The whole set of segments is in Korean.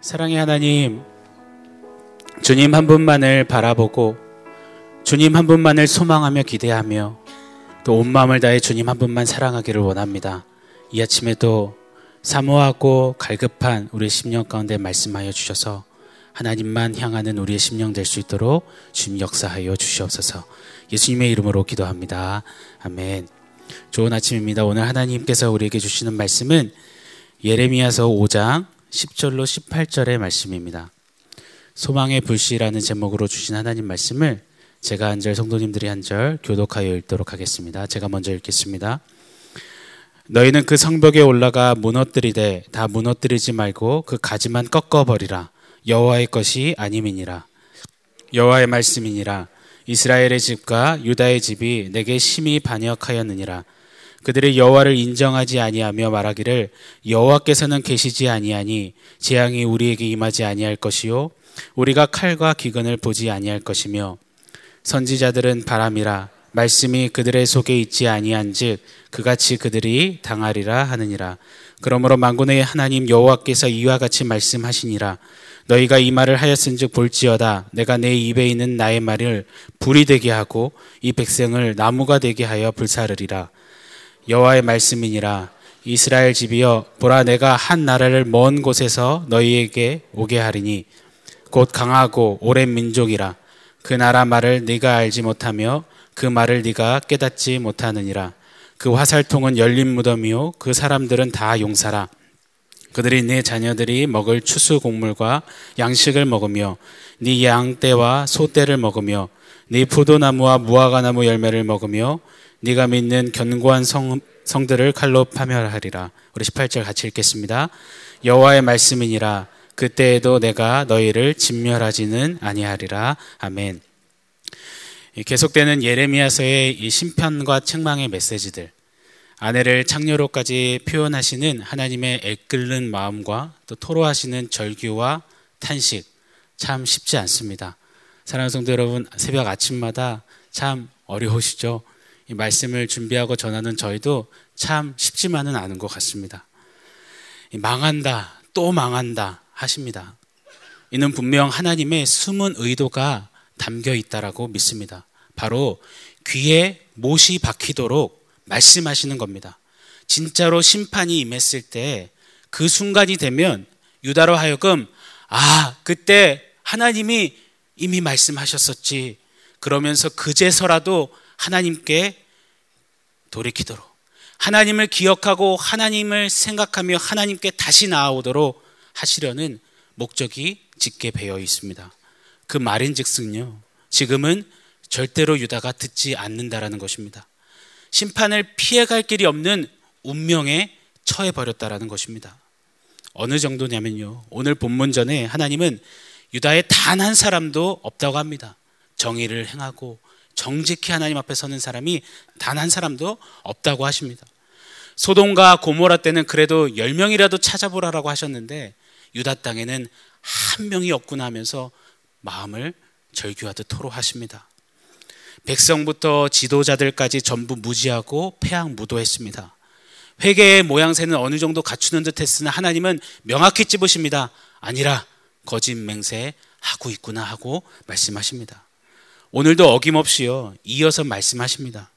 사랑의 하나님, 주님 한 분만을 바라보고 주님 한 분만을 소망하며 기대하며 또 온 마음을 다해 주님 한 분만 사랑하기를 원합니다. 이 아침에도 사모하고 갈급한 우리의 심령 가운데 말씀하여 주셔서 하나님만 향하는 우리의 심령 될 수 있도록 주님 역사하여 주시옵소서. 예수님의 이름으로 기도합니다. 아멘. 좋은 아침입니다. 오늘 하나님께서 우리에게 주시는 말씀은 예레미야서 5장 10절로 18절의 말씀입니다. 소망의 불씨라는 제목으로 주신 하나님 말씀을 제가 한 절, 성도님들이 한 절 교독하여 읽도록 하겠습니다. 제가 먼저 읽겠습니다. 너희는 그 성벽에 올라가 무너뜨리되 다 무너뜨리지 말고 그 가지만 꺾어 버리라. 여호와의 것이 아님이니라. 여호와의 말씀이니라. 이스라엘의 집과 유다의 집이 내게 심히 반역하였느니라. 그들이 여호와를 인정하지 아니하며 말하기를 여호와께서는 계시지 아니하니 재앙이 우리에게 임하지 아니할 것이요 우리가 칼과 기근을 보지 아니할 것이며 선지자들은 바람이라 말씀이 그들의 속에 있지 아니한즉 그같이 그들이 당하리라 하느니라. 그러므로 만군의 하나님 여호와께서 이와 같이 말씀하시니라. 너희가 이 말을 하였은즉 볼지어다. 내가 내 입에 있는 나의 말을 불이 되게 하고 이 백성을 나무가 되게 하여 불사르리라 여호와의 말씀이니라. 이스라엘 집이여 보라 내가 한 나라를 먼 곳에서 너희에게 오게 하리니 곧 강하고 오랜 민족이라. 그 나라 말을 네가 알지 못하며 그 말을 네가 깨닫지 못하느니라. 그 화살통은 열린 무덤이요 그 사람들은 다 용사라. 그들이 네 자녀들이 먹을 추수 곡물과 양식을 먹으며 네 양떼와 소떼를 먹으며 네 포도나무와 무화과나무 열매를 먹으며 네가 믿는 견고한 성, 성들을 칼로 파멸하리라. 우리 18절 같이 읽겠습니다. 여호와의 말씀이니라 그때에도 내가 너희를 진멸하지는 아니하리라. 아멘. 계속되는 예레미야서의 이 심판과 책망의 메시지들 아내를 창녀로까지 표현하시는 하나님의 애끓는 마음과 또 토로하시는 절규와 탄식 참 쉽지 않습니다. 사랑하는 성도 여러분 새벽 아침마다 참 어려우시죠? 이 말씀을 준비하고 전하는 저희도 참 쉽지만은 않은 것 같습니다. 망한다, 또 망한다 하십니다. 이는 분명 하나님의 숨은 의도가 담겨 있다라고 믿습니다. 바로 귀에 못이 박히도록 말씀하시는 겁니다. 진짜로 심판이 임했을 때 그 순간이 되면 유다로 하여금 아, 그때 하나님이 이미 말씀하셨었지. 그러면서 그제서라도 하나님께 돌이키도록 하나님을 기억하고 하나님을 생각하며 하나님께 다시 나아오도록 하시려는 목적이 짙게 배어 있습니다. 그 말인즉슨요. 지금은 절대로 유다가 듣지 않는다라는 것입니다. 심판을 피해갈 길이 없는 운명에 처해 버렸다라는 것입니다. 어느 정도냐면요. 오늘 본문 전에 하나님은 유다에 단한 사람도 없다고 합니다. 정의를 행하고 정직히 하나님 앞에 서는 사람이 단 한 사람도 없다고 하십니다. 소돔과 고모라 때는 그래도 10명이라도 찾아보라라고 하셨는데 유다 땅에는 한 명이 없구나 하면서 마음을 절규하듯 토로하십니다. 백성부터 지도자들까지 전부 무지하고 폐악무도했습니다. 회개의 모양새는 어느 정도 갖추는 듯 했으나 하나님은 명확히 찝으십니다. 아니라 거짓 맹세 하고 있구나 하고 말씀하십니다. 오늘도 어김없이요. 이어서 말씀하십니다.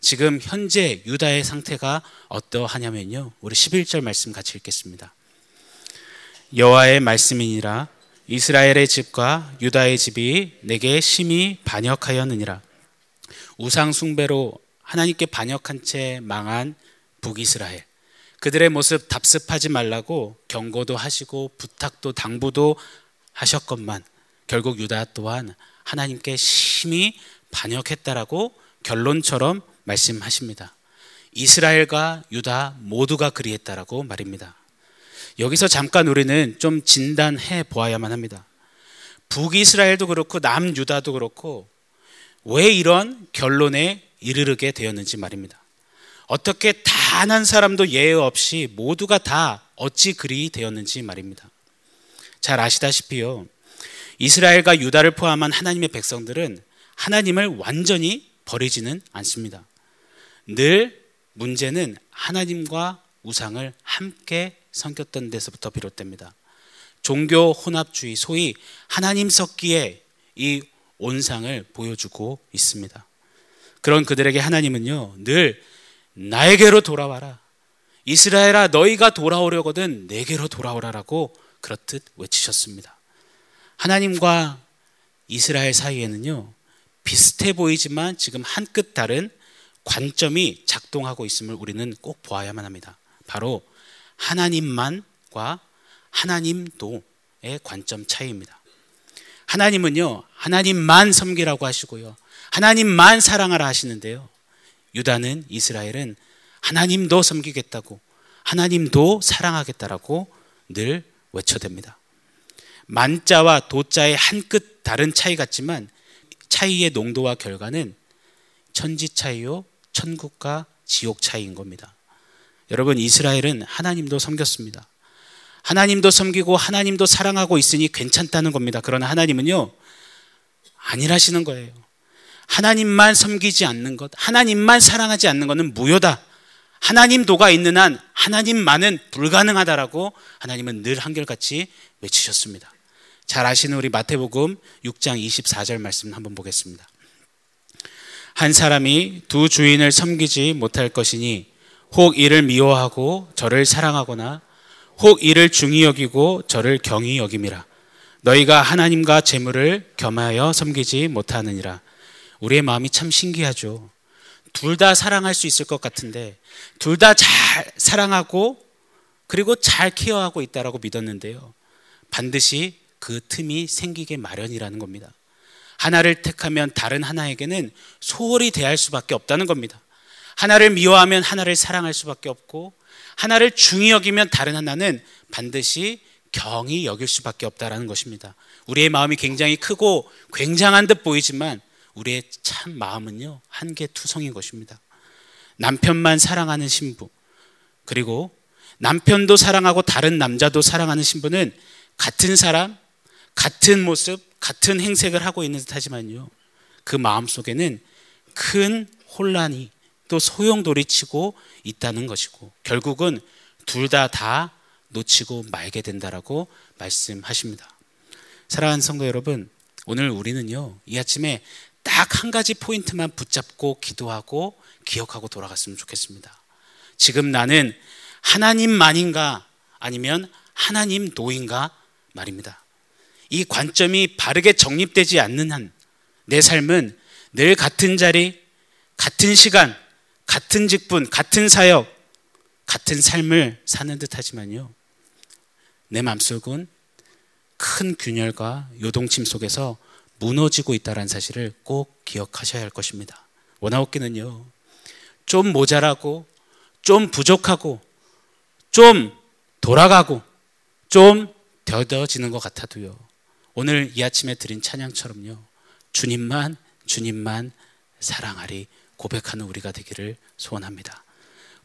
지금 현재 유다의 상태가 어떠하냐면요. 우리 11절 말씀 같이 읽겠습니다. 여호와의 말씀이니라 이스라엘의 집과 유다의 집이 내게 심히 반역하였느니라. 우상 숭배로 하나님께 반역한 채 망한 북이스라엘. 그들의 모습 답습하지 말라고 경고도 하시고 부탁도 당부도 하셨건만 결국 유다 또한 하나님께 심히 반역했다라고 결론처럼 말씀하십니다. 이스라엘과 유다 모두가 그리했다라고 말입니다. 여기서 잠깐 우리는 좀 진단해 보아야만 합니다. 북이스라엘도 그렇고 남유다도 그렇고 왜 이런 결론에 이르게 되었는지 말입니다. 어떻게 단 한 사람도 예외 없이 모두가 다 어찌 그리 되었는지 말입니다. 잘 아시다시피요. 이스라엘과 유다를 포함한 하나님의 백성들은 하나님을 완전히 버리지는 않습니다. 늘 문제는 하나님과 우상을 함께 섬겼던 데서부터 비롯됩니다. 종교 혼합주의, 소위 하나님 섞기에 이 온상을 보여주고 있습니다. 그런 그들에게 하나님은요, 늘 나에게로 돌아와라. 이스라엘아, 너희가 돌아오려거든 내게로 돌아오라라고 그렇듯 외치셨습니다. 하나님과 이스라엘 사이에는요, 비슷해 보이지만 지금 한 끗 다른 관점이 작동하고 있음을 우리는 꼭 보아야만 합니다. 바로 하나님만과 하나님도의 관점 차이입니다. 하나님은요, 하나님만 섬기라고 하시고요. 하나님만 사랑하라 하시는데요. 유다는 이스라엘은 하나님도 섬기겠다고, 하나님도 사랑하겠다라고 늘 외쳐댑니다. 만자와 도자의 한 끗 다른 차이 같지만 차이의 농도와 결과는 천지 차이요, 천국과 지옥 차이인 겁니다. 여러분, 이스라엘은 하나님도 섬겼습니다. 하나님도 섬기고 하나님도 사랑하고 있으니 괜찮다는 겁니다. 그러나 하나님은요, 아니라시는 거예요. 하나님만 섬기지 않는 것, 하나님만 사랑하지 않는 것은 무효다. 하나님 도가 있는 한 하나님만은 불가능하다라고 하나님은 늘 한결같이 외치셨습니다. 잘 아시는 우리 마태복음 6장 24절 말씀 한번 보겠습니다. 한 사람이 두 주인을 섬기지 못할 것이니 혹 이를 미워하고 저를 사랑하거나 혹 이를 중히 여기고 저를 경히 여김이라. 너희가 하나님과 재물을 겸하여 섬기지 못하느니라. 우리의 마음이 참 신기하죠. 둘 다 사랑할 수 있을 것 같은데 둘 다 잘 사랑하고 그리고 잘 케어하고 있다라고 믿었는데요. 반드시 그 틈이 생기게 마련이라는 겁니다. 하나를 택하면 다른 하나에게는 소홀히 대할 수밖에 없다는 겁니다. 하나를 미워하면 하나를 사랑할 수밖에 없고 하나를 중히 여기면 다른 하나는 반드시 경히 여길 수밖에 없다라는 것입니다. 우리의 마음이 굉장히 크고 굉장한 듯 보이지만 우리의 참 마음은요 한계 투성인 것입니다. 남편만 사랑하는 신부 그리고 남편도 사랑하고 다른 남자도 사랑하는 신부는 같은 사람, 같은 모습, 같은 행색을 하고 있는 듯 하지만요. 그 마음 속에는 큰 혼란이 또 소용돌이치고 있다는 것이고 결국은 둘 다다 다 놓치고 말게 된다라고 말씀하십니다. 사랑하는 성도 여러분, 오늘 우리는요, 이 아침에 딱 한 가지 포인트만 붙잡고 기도하고 기억하고 돌아갔으면 좋겠습니다. 지금 나는 하나님만인가 아니면 하나님 노인가 말입니다. 이 관점이 바르게 정립되지 않는 한 내 삶은 늘 같은 자리, 같은 시간, 같은 직분, 같은 사역, 같은 삶을 사는 듯 하지만요. 내 마음속은 큰 균열과 요동침 속에서 무너지고 있다는 사실을 꼭 기억하셔야 할 것입니다. 원하옵기는요, 좀 모자라고, 좀 부족하고, 좀 돌아가고, 좀 더뎌지는 것 같아도요, 오늘 이 아침에 드린 찬양처럼요, 주님만, 주님만 사랑하리 고백하는 우리가 되기를 소원합니다.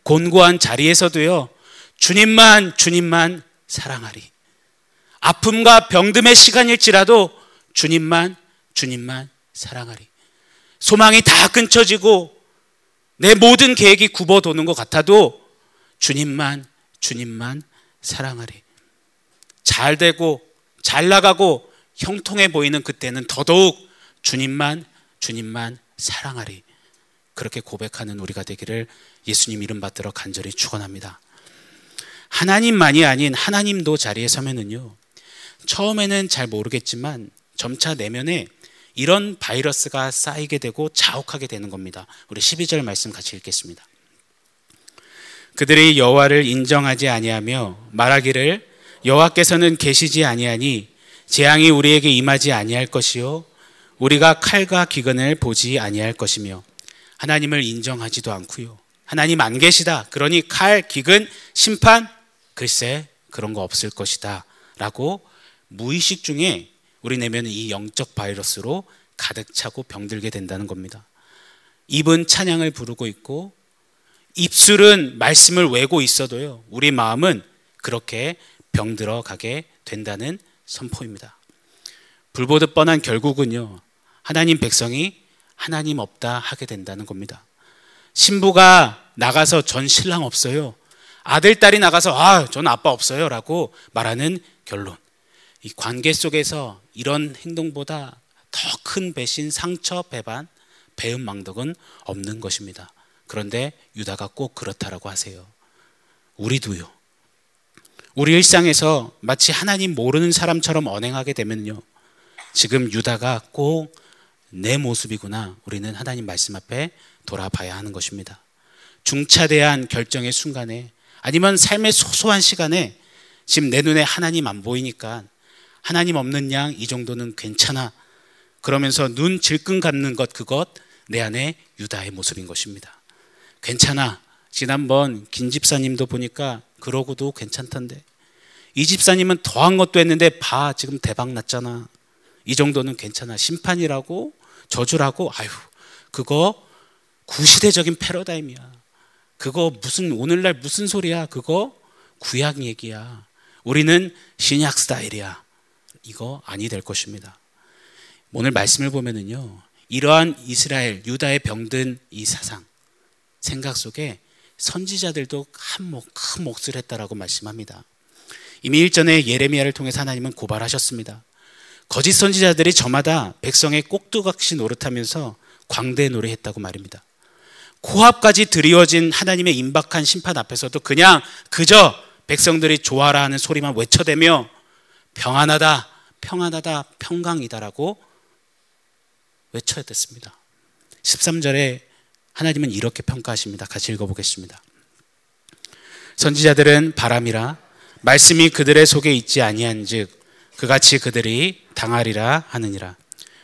곤고한 자리에서도요, 주님만, 주님만 사랑하리. 아픔과 병듦의 시간일지라도 주님만, 주님만 사랑하리. 소망이 다 끊쳐지고 내 모든 계획이 굽어도는 것 같아도 주님만, 주님만 사랑하리. 잘 되고, 잘 나가고, 형통해 보이는 그때는 더더욱 주님만, 주님만 사랑하리. 그렇게 고백하는 우리가 되기를 예수님 이름 받들어 간절히 축원합니다. 하나님만이 아닌 하나님도 자리에 서면은요. 처음에는 잘 모르겠지만 점차 내면에 이런 바이러스가 쌓이게 되고 자욱하게 되는 겁니다. 우리 12절 말씀 같이 읽겠습니다. 그들이 여호와를 인정하지 아니하며 말하기를 여호와께서는 계시지 아니하니 재앙이 우리에게 임하지 아니할 것이요 우리가 칼과 기근을 보지 아니할 것이며 하나님을 인정하지도 않고요. 하나님 안 계시다. 그러니 칼, 기근, 심판 글쎄 그런 거 없을 것이다. 라고 무의식 중에 우리 내면은 이 영적 바이러스로 가득 차고 병들게 된다는 겁니다. 입은 찬양을 부르고 있고 입술은 말씀을 외고 있어도요. 우리 마음은 그렇게 병들어 가게 된다는 선포입니다. 불보듯 뻔한 결국은요. 하나님 백성이 하나님 없다 하게 된다는 겁니다. 신부가 나가서 전 신랑 없어요. 아들, 딸이 나가서 아, 전 아빠 없어요. 라고 말하는 결론. 이 관계 속에서 이런 행동보다 더 큰 배신, 상처, 배반, 배은 망덕은 없는 것입니다. 그런데 유다가 꼭 그렇다라고 하세요. 우리도요. 우리 일상에서 마치 하나님 모르는 사람처럼 언행하게 되면요. 지금 유다가 꼭 내 모습이구나. 우리는 하나님 말씀 앞에 돌아봐야 하는 것입니다. 중차대한 결정의 순간에 아니면 삶의 소소한 시간에 지금 내 눈에 하나님 안 보이니까 하나님 없는 양 이 정도는 괜찮아. 그러면서 눈 질끈 감는 것 그것 내 안에 유다의 모습인 것입니다. 괜찮아. 지난번 김 집사님도 보니까 그러고도 괜찮던데. 이 집사님은 더한 것도 했는데 봐 지금 대박 났잖아. 이 정도는 괜찮아. 심판이라고 저주라고 아유 그거 구시대적인 패러다임이야. 그거 무슨 오늘날 무슨 소리야? 그거 구약 얘기야. 우리는 신약 스타일이야. 이거 아니 될 것입니다. 오늘 말씀을 보면은요. 이러한 이스라엘 유다의 병든 이 사상 생각 속에 선지자들도 한 목, 큰 몫을 했다라고 말씀합니다. 이미 일전에 예레미야를 통해서 하나님은 고발하셨습니다. 거짓 선지자들이 저마다 백성의 꼭두각시 노릇하면서 광대 노래했다고 말입니다. 코앞까지 드리워진 하나님의 임박한 심판 앞에서도 그냥 그저 백성들이 좋아라 하는 소리만 외쳐대며 평안하다, 평안하다, 평강이다라고 외쳐야 됐습니다. 13절에 하나님은 이렇게 평가하십니다. 같이 읽어보겠습니다. 선지자들은 바람이라 말씀이 그들의 속에 있지 아니한즉 그같이 그들이 당하리라 하느니라.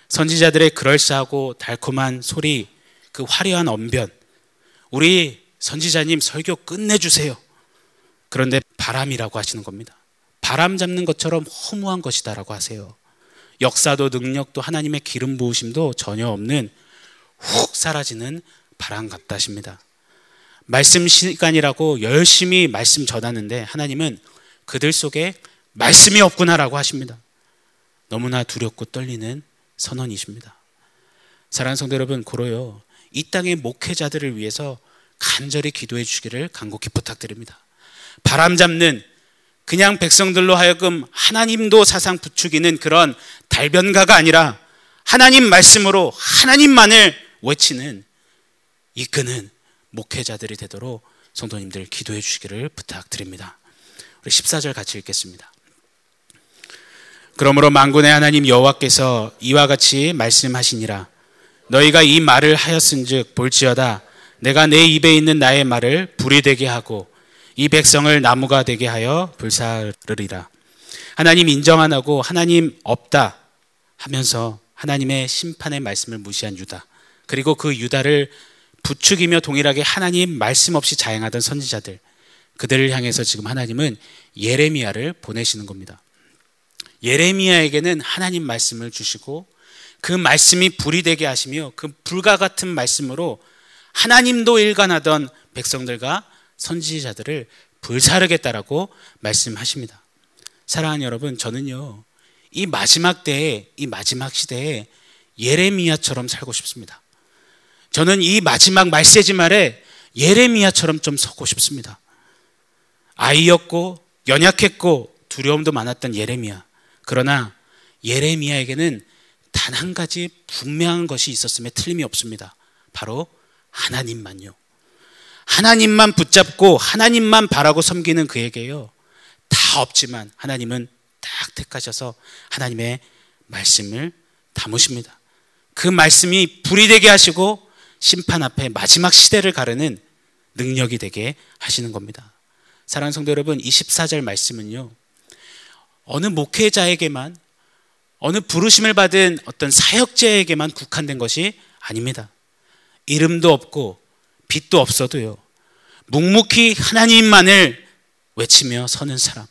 선지자들의 그럴싸하고 달콤한 소리, 그 화려한 언변, 우리 선지자님 설교 끝내주세요. 그런데 바람이라고 하시는 겁니다. 바람 잡는 것처럼 허무한 것이다라고 하세요. 역사도 능력도 하나님의 기름 부으심도 전혀 없는 훅 사라지는 바람 같다 하십니다. 말씀 시간이라고 열심히 말씀 전하는데 하나님은 그들 속에 말씀이 없구나라고 하십니다. 너무나 두렵고 떨리는 선언이십니다. 사랑하는 성도 여러분, 고로요. 이 땅의 목회자들을 위해서 간절히 기도해 주기를 간곡히 부탁드립니다. 바람 잡는 그냥 백성들로 하여금 하나님도 사상 부추기는 그런 달변가가 아니라 하나님 말씀으로 하나님만을 외치는 이끄는 목회자들이 되도록 성도님들 기도해 주시기를 부탁드립니다. 우리 14절 같이 읽겠습니다. 그러므로 만군의 하나님 여호와께서 이와 같이 말씀하시니라 너희가 이 말을 하였은즉 볼지어다 내가 내 입에 있는 나의 말을 불이 되게 하고 이 백성을 나무가 되게 하여 불사르리라 하나님 인정 안 하고 하나님 없다 하면서 하나님의 심판의 말씀을 무시한 유다 그리고 그 유다를 부추기며 동일하게 하나님 말씀 없이 자행하던 선지자들 그들을 향해서 지금 하나님은 예레미야를 보내시는 겁니다. 예레미야에게는 하나님 말씀을 주시고 그 말씀이 불이 되게 하시며 그 불과 같은 말씀으로 하나님도 일관하던 백성들과 선지자들을 불사르겠다라고 말씀하십니다. 사랑하는 여러분, 저는요, 이 마지막 때에, 이 마지막 시대에 예레미야처럼 살고 싶습니다. 저는 이 마지막 말세지 말에 예레미야처럼 좀 서고 싶습니다. 아이였고, 연약했고, 두려움도 많았던 예레미야. 그러나 예레미야에게는 단 한 가지 분명한 것이 있었음에 틀림이 없습니다. 바로 하나님만요. 하나님만 붙잡고 하나님만 바라고 섬기는 그에게요. 다 없지만 하나님은 딱 택하셔서 하나님의 말씀을 담으십니다. 그 말씀이 불이 되게 하시고 심판 앞에 마지막 시대를 가르는 능력이 되게 하시는 겁니다. 사랑하는 성도 여러분, 24절 말씀은요. 어느 목회자에게만 어느 부르심을 받은 어떤 사역자에게만 국한된 것이 아닙니다. 이름도 없고 빛도 없어도요. 묵묵히 하나님만을 외치며 서는 사람.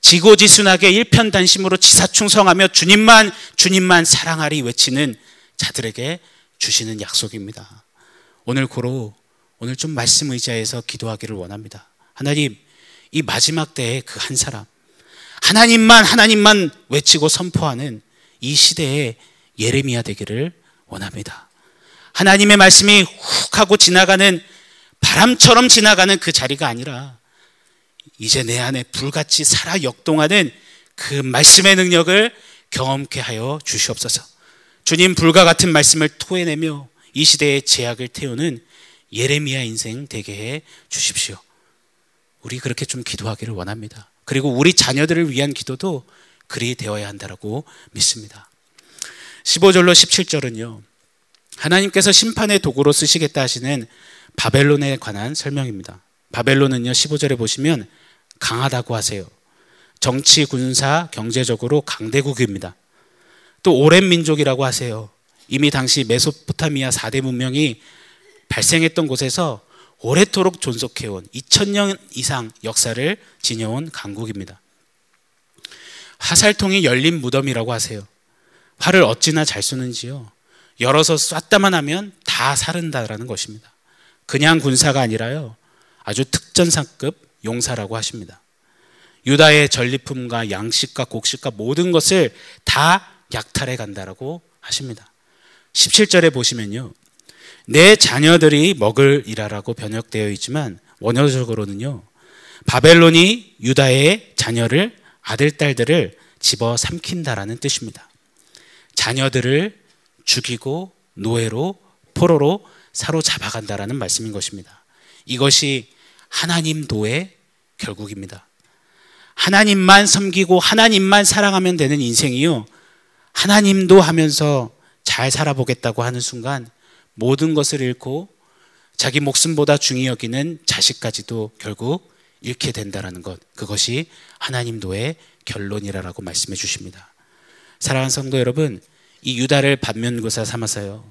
지고지순하게 일편단심으로 지사충성하며 주님만 주님만 사랑하리 외치는 자들에게 주시는 약속입니다. 오늘 고로 오늘 좀 말씀 의자에서 기도하기를 원합니다. 하나님, 이 마지막 때에 그 한 사람 하나님만 하나님만 외치고 선포하는 이 시대의 예레미야 되기를 원합니다. 하나님의 말씀이 훅 하고 지나가는 바람처럼 지나가는 그 자리가 아니라 이제 내 안에 불같이 살아 역동하는 그 말씀의 능력을 경험케 하여 주시옵소서. 주님 불과 같은 말씀을 토해내며 이 시대의 제약을 태우는 예레미야 인생 되게 해 주십시오. 우리 그렇게 좀 기도하기를 원합니다. 그리고 우리 자녀들을 위한 기도도 그리 되어야 한다라고 믿습니다. 15절로 17절은요. 하나님께서 심판의 도구로 쓰시겠다 하시는 바벨론에 관한 설명입니다. 바벨론은요. 15절에 보시면 강하다고 하세요. 정치, 군사, 경제적으로 강대국입니다. 또 오랜 민족이라고 하세요. 이미 당시 메소포타미아 4대 문명이 발생했던 곳에서 오래도록 존속해온 2000년 이상 역사를 지녀온 강국입니다. 화살통이 열린 무덤이라고 하세요. 활을 어찌나 잘 쏘는지요. 열어서 쐈다만 하면 다 사른다라는 것입니다. 그냥 군사가 아니라요. 아주 특전사급 용사라고 하십니다. 유다의 전리품과 양식과 곡식과 모든 것을 다 약탈해 간다라고 하십니다. 17절에 보시면요. 내 자녀들이 먹을 이라라고 번역되어 있지만 원어적으로는요. 바벨론이 유다의 자녀를 아들 딸들을 집어 삼킨다라는 뜻입니다. 자녀들을 죽이고 노예로 포로로 사로잡아 간다라는 말씀인 것입니다. 이것이 하나님 도의 결국입니다. 하나님만 섬기고 하나님만 사랑하면 되는 인생이요. 하나님도 하면서 잘 살아보겠다고 하는 순간 모든 것을 잃고 자기 목숨보다 중히 여기는 자식까지도 결국 잃게 된다라는 것. 그것이 하나님도의 결론이라고 말씀해 주십니다. 사랑하는 성도 여러분, 이 유다를 반면교사 삼아서요.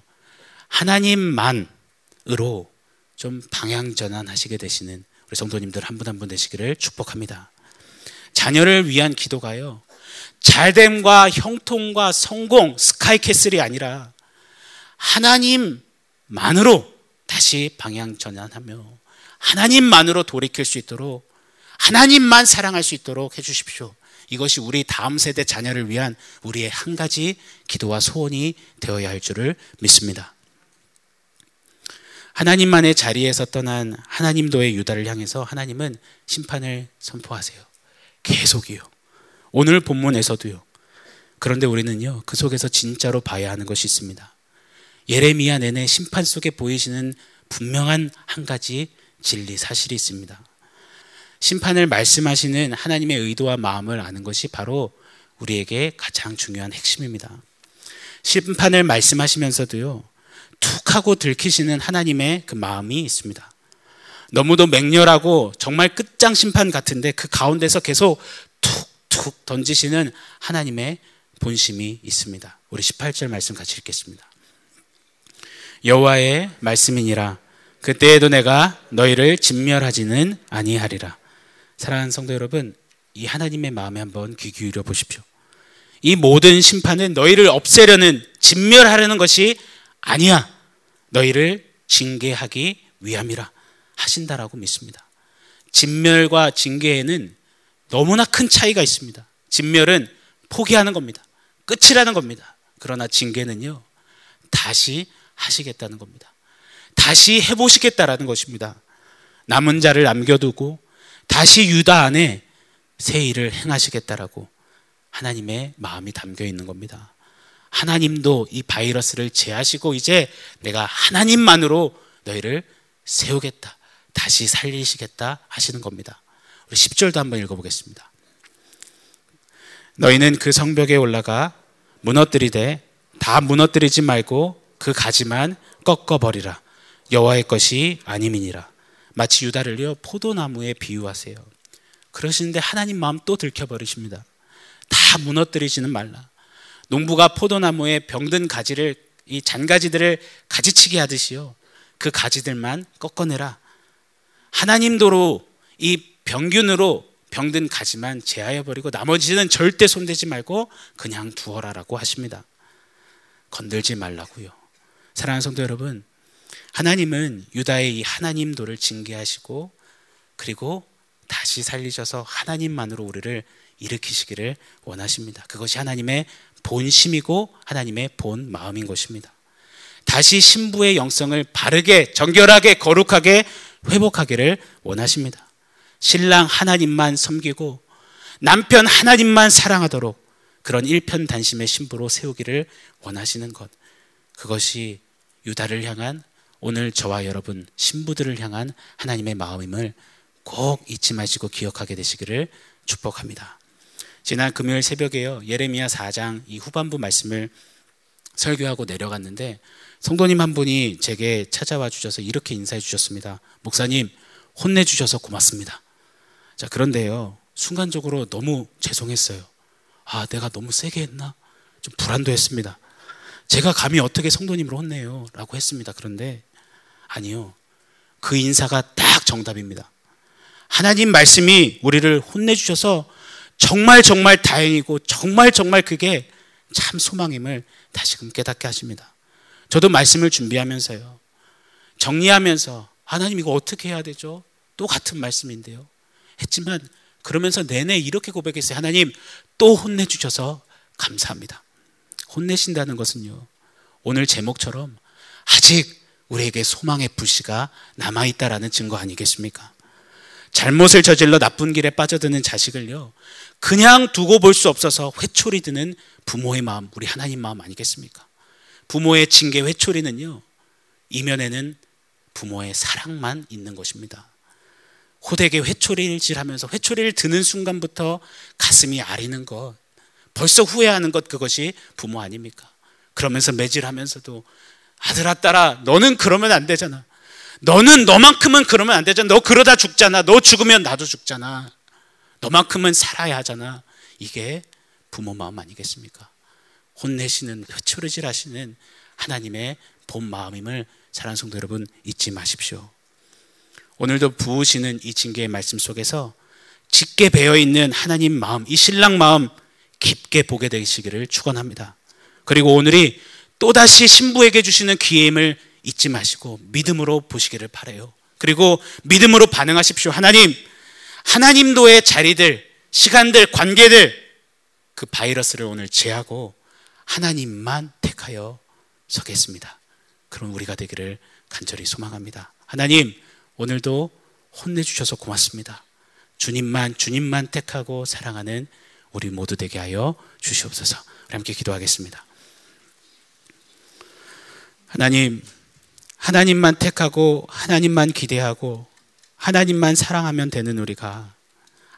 하나님만으로 좀 방향 전환하시게 되시는 우리 성도님들 한 분 한 분 되시기를 축복합니다. 자녀를 위한 기도가요. 잘됨과 형통과 성공, 스카이캐슬이 아니라 하나님만으로 다시 방향 전환하며 하나님만으로 돌이킬 수 있도록 하나님만 사랑할 수 있도록 해주십시오. 이것이 우리 다음 세대 자녀를 위한 우리의 한 가지 기도와 소원이 되어야 할 줄을 믿습니다. 하나님만의 자리에서 떠난 하나님도의 유다를 향해서 하나님은 심판을 선포하세요. 계속이요. 오늘 본문에서도요. 그런데 우리는요, 그 속에서 진짜로 봐야 하는 것이 있습니다. 예레미야 내내 심판 속에 보이시는 분명한 한 가지 진리, 사실이 있습니다. 심판을 말씀하시는 하나님의 의도와 마음을 아는 것이 바로 우리에게 가장 중요한 핵심입니다. 심판을 말씀하시면서도요, 툭 하고 들키시는 하나님의 그 마음이 있습니다. 너무도 맹렬하고 정말 끝장 심판 같은데 그 가운데서 계속 툭 툭 던지시는 하나님의 본심이 있습니다. 우리 18절 말씀 같이 읽겠습니다. 여호와의 말씀이니라 그때에도 내가 너희를 진멸하지는 아니하리라. 사랑하는 성도 여러분, 이 하나님의 마음에 한번 귀 기울여 보십시오. 이 모든 심판은 너희를 없애려는 진멸하려는 것이 아니야. 너희를 징계하기 위함이라 하신다라고 믿습니다. 진멸과 징계에는 너무나 큰 차이가 있습니다. 진멸은 포기하는 겁니다. 끝이라는 겁니다. 그러나 징계는요, 다시 하시겠다는 겁니다. 다시 해보시겠다라는 것입니다. 남은 자를 남겨두고 다시 유다 안에 새 일을 행하시겠다라고 하나님의 마음이 담겨 있는 겁니다. 하나님도 이 바이러스를 제하시고 이제 내가 하나님만으로 너희를 세우겠다. 다시 살리시겠다 하시는 겁니다. 우리 10절도 한번 읽어보겠습니다. 너희는 그 성벽에 올라가 무너뜨리되 다 무너뜨리지 말고 그 가지만 꺾어버리라. 여호와의 것이 아님이니라. 마치 유다를요 포도나무에 비유하세요. 그러시는데 하나님 마음 또 들켜버리십니다. 다 무너뜨리지는 말라. 농부가 포도나무에 병든 가지를 이 잔가지들을 가지치기 하듯이요. 그 가지들만 꺾어내라. 하나님 도로 이 병균으로 병든 가지만 제하여 버리고 나머지는 절대 손대지 말고 그냥 두어라라고 하십니다. 건들지 말라고요. 사랑하는 성도 여러분, 하나님은 유다의 이 하나님 도를 징계하시고 그리고 다시 살리셔서 하나님만으로 우리를 일으키시기를 원하십니다. 그것이 하나님의 본심이고 하나님의 본 마음인 것입니다. 다시 신부의 영성을 바르게 정결하게 거룩하게 회복하기를 원하십니다. 신랑 하나님만 섬기고 남편 하나님만 사랑하도록 그런 일편단심의 신부로 세우기를 원하시는 것. 그것이 유다를 향한 오늘 저와 여러분 신부들을 향한 하나님의 마음임을 꼭 잊지 마시고 기억하게 되시기를 축복합니다. 지난 금요일 새벽에요. 예레미야 4장 이 후반부 말씀을 설교하고 내려갔는데 성도님 한 분이 제게 찾아와 주셔서 이렇게 인사해 주셨습니다. 목사님, 혼내 주셔서 고맙습니다. 자, 그런데요. 순간적으로 너무 죄송했어요. 아, 내가 너무 세게 했나? 좀 불안도 했습니다. 제가 감히 어떻게 성도님을 혼내요? 라고 했습니다. 그런데 아니요. 그 인사가 딱 정답입니다. 하나님 말씀이 우리를 혼내주셔서 정말 정말 다행이고 정말 정말 그게 참 소망임을 다시금 깨닫게 하십니다. 저도 말씀을 준비하면서요. 정리하면서 하나님 이거 어떻게 해야 되죠? 또 같은 말씀인데요. 했지만 그러면서 내내 이렇게 고백했어요. 하나님 또 혼내주셔서 감사합니다. 혼내신다는 것은요. 오늘 제목처럼 아직 우리에게 소망의 불씨가 남아있다라는 증거 아니겠습니까? 잘못을 저질러 나쁜 길에 빠져드는 자식을요, 그냥 두고 볼 수 없어서 회초리 드는 부모의 마음, 우리 하나님 마음 아니겠습니까? 부모의 징계 회초리는요, 이면에는 부모의 사랑만 있는 것입니다. 호되게 회초리질 하면서 회초리를 드는 순간부터 가슴이 아리는 것, 벌써 후회하는 것 그것이 부모 아닙니까? 그러면서 매질하면서도 아들아 딸아 너는 그러면 안 되잖아. 너는 너만큼은 그러면 안 되잖아. 너 그러다 죽잖아. 너 죽으면 나도 죽잖아. 너만큼은 살아야 하잖아. 이게 부모 마음 아니겠습니까? 혼내시는 회초리질 하시는 하나님의 본 마음임을 사랑하는 성도 여러분 잊지 마십시오. 오늘도 부으시는 이 징계의 말씀 속에서 짙게 배어 있는 하나님 마음, 이 신랑 마음 깊게 보게 되시기를 축원합니다. 그리고 오늘이 또다시 신부에게 주시는 기회임을 잊지 마시고 믿음으로 보시기를 바래요. 그리고 믿음으로 반응하십시오. 하나님, 하나님도의 자리들, 시간들, 관계들 그 바이러스를 오늘 제하고 하나님만 택하여 서겠습니다. 그럼 우리가 되기를 간절히 소망합니다. 하나님, 오늘도 혼내주셔서 고맙습니다. 주님만, 주님만 택하고 사랑하는 우리 모두 되게 하여 주시옵소서. 함께 기도하겠습니다. 하나님, 하나님만 택하고 하나님만 기대하고 하나님만 사랑하면 되는 우리가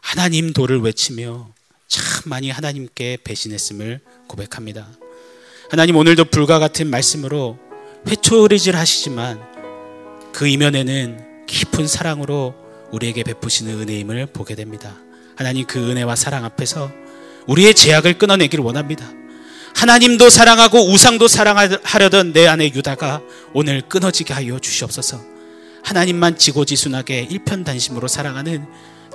하나님 도를 외치며 참 많이 하나님께 배신했음을 고백합니다. 하나님 오늘도 불과 같은 말씀으로 회초리질 하시지만 그 이면에는 깊은 사랑으로 우리에게 베푸시는 은혜임을 보게 됩니다. 하나님 그 은혜와 사랑 앞에서 우리의 제약을 끊어내기를 원합니다. 하나님도 사랑하고 우상도 사랑하려던 내 안의 유다가 오늘 끊어지게 하여 주시옵소서. 하나님만 지고지순하게 일편단심으로 사랑하는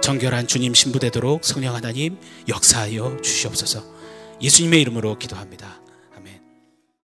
정결한 주님 신부 되도록 성령 하나님 역사하여 주시옵소서. 예수님의 이름으로 기도합니다.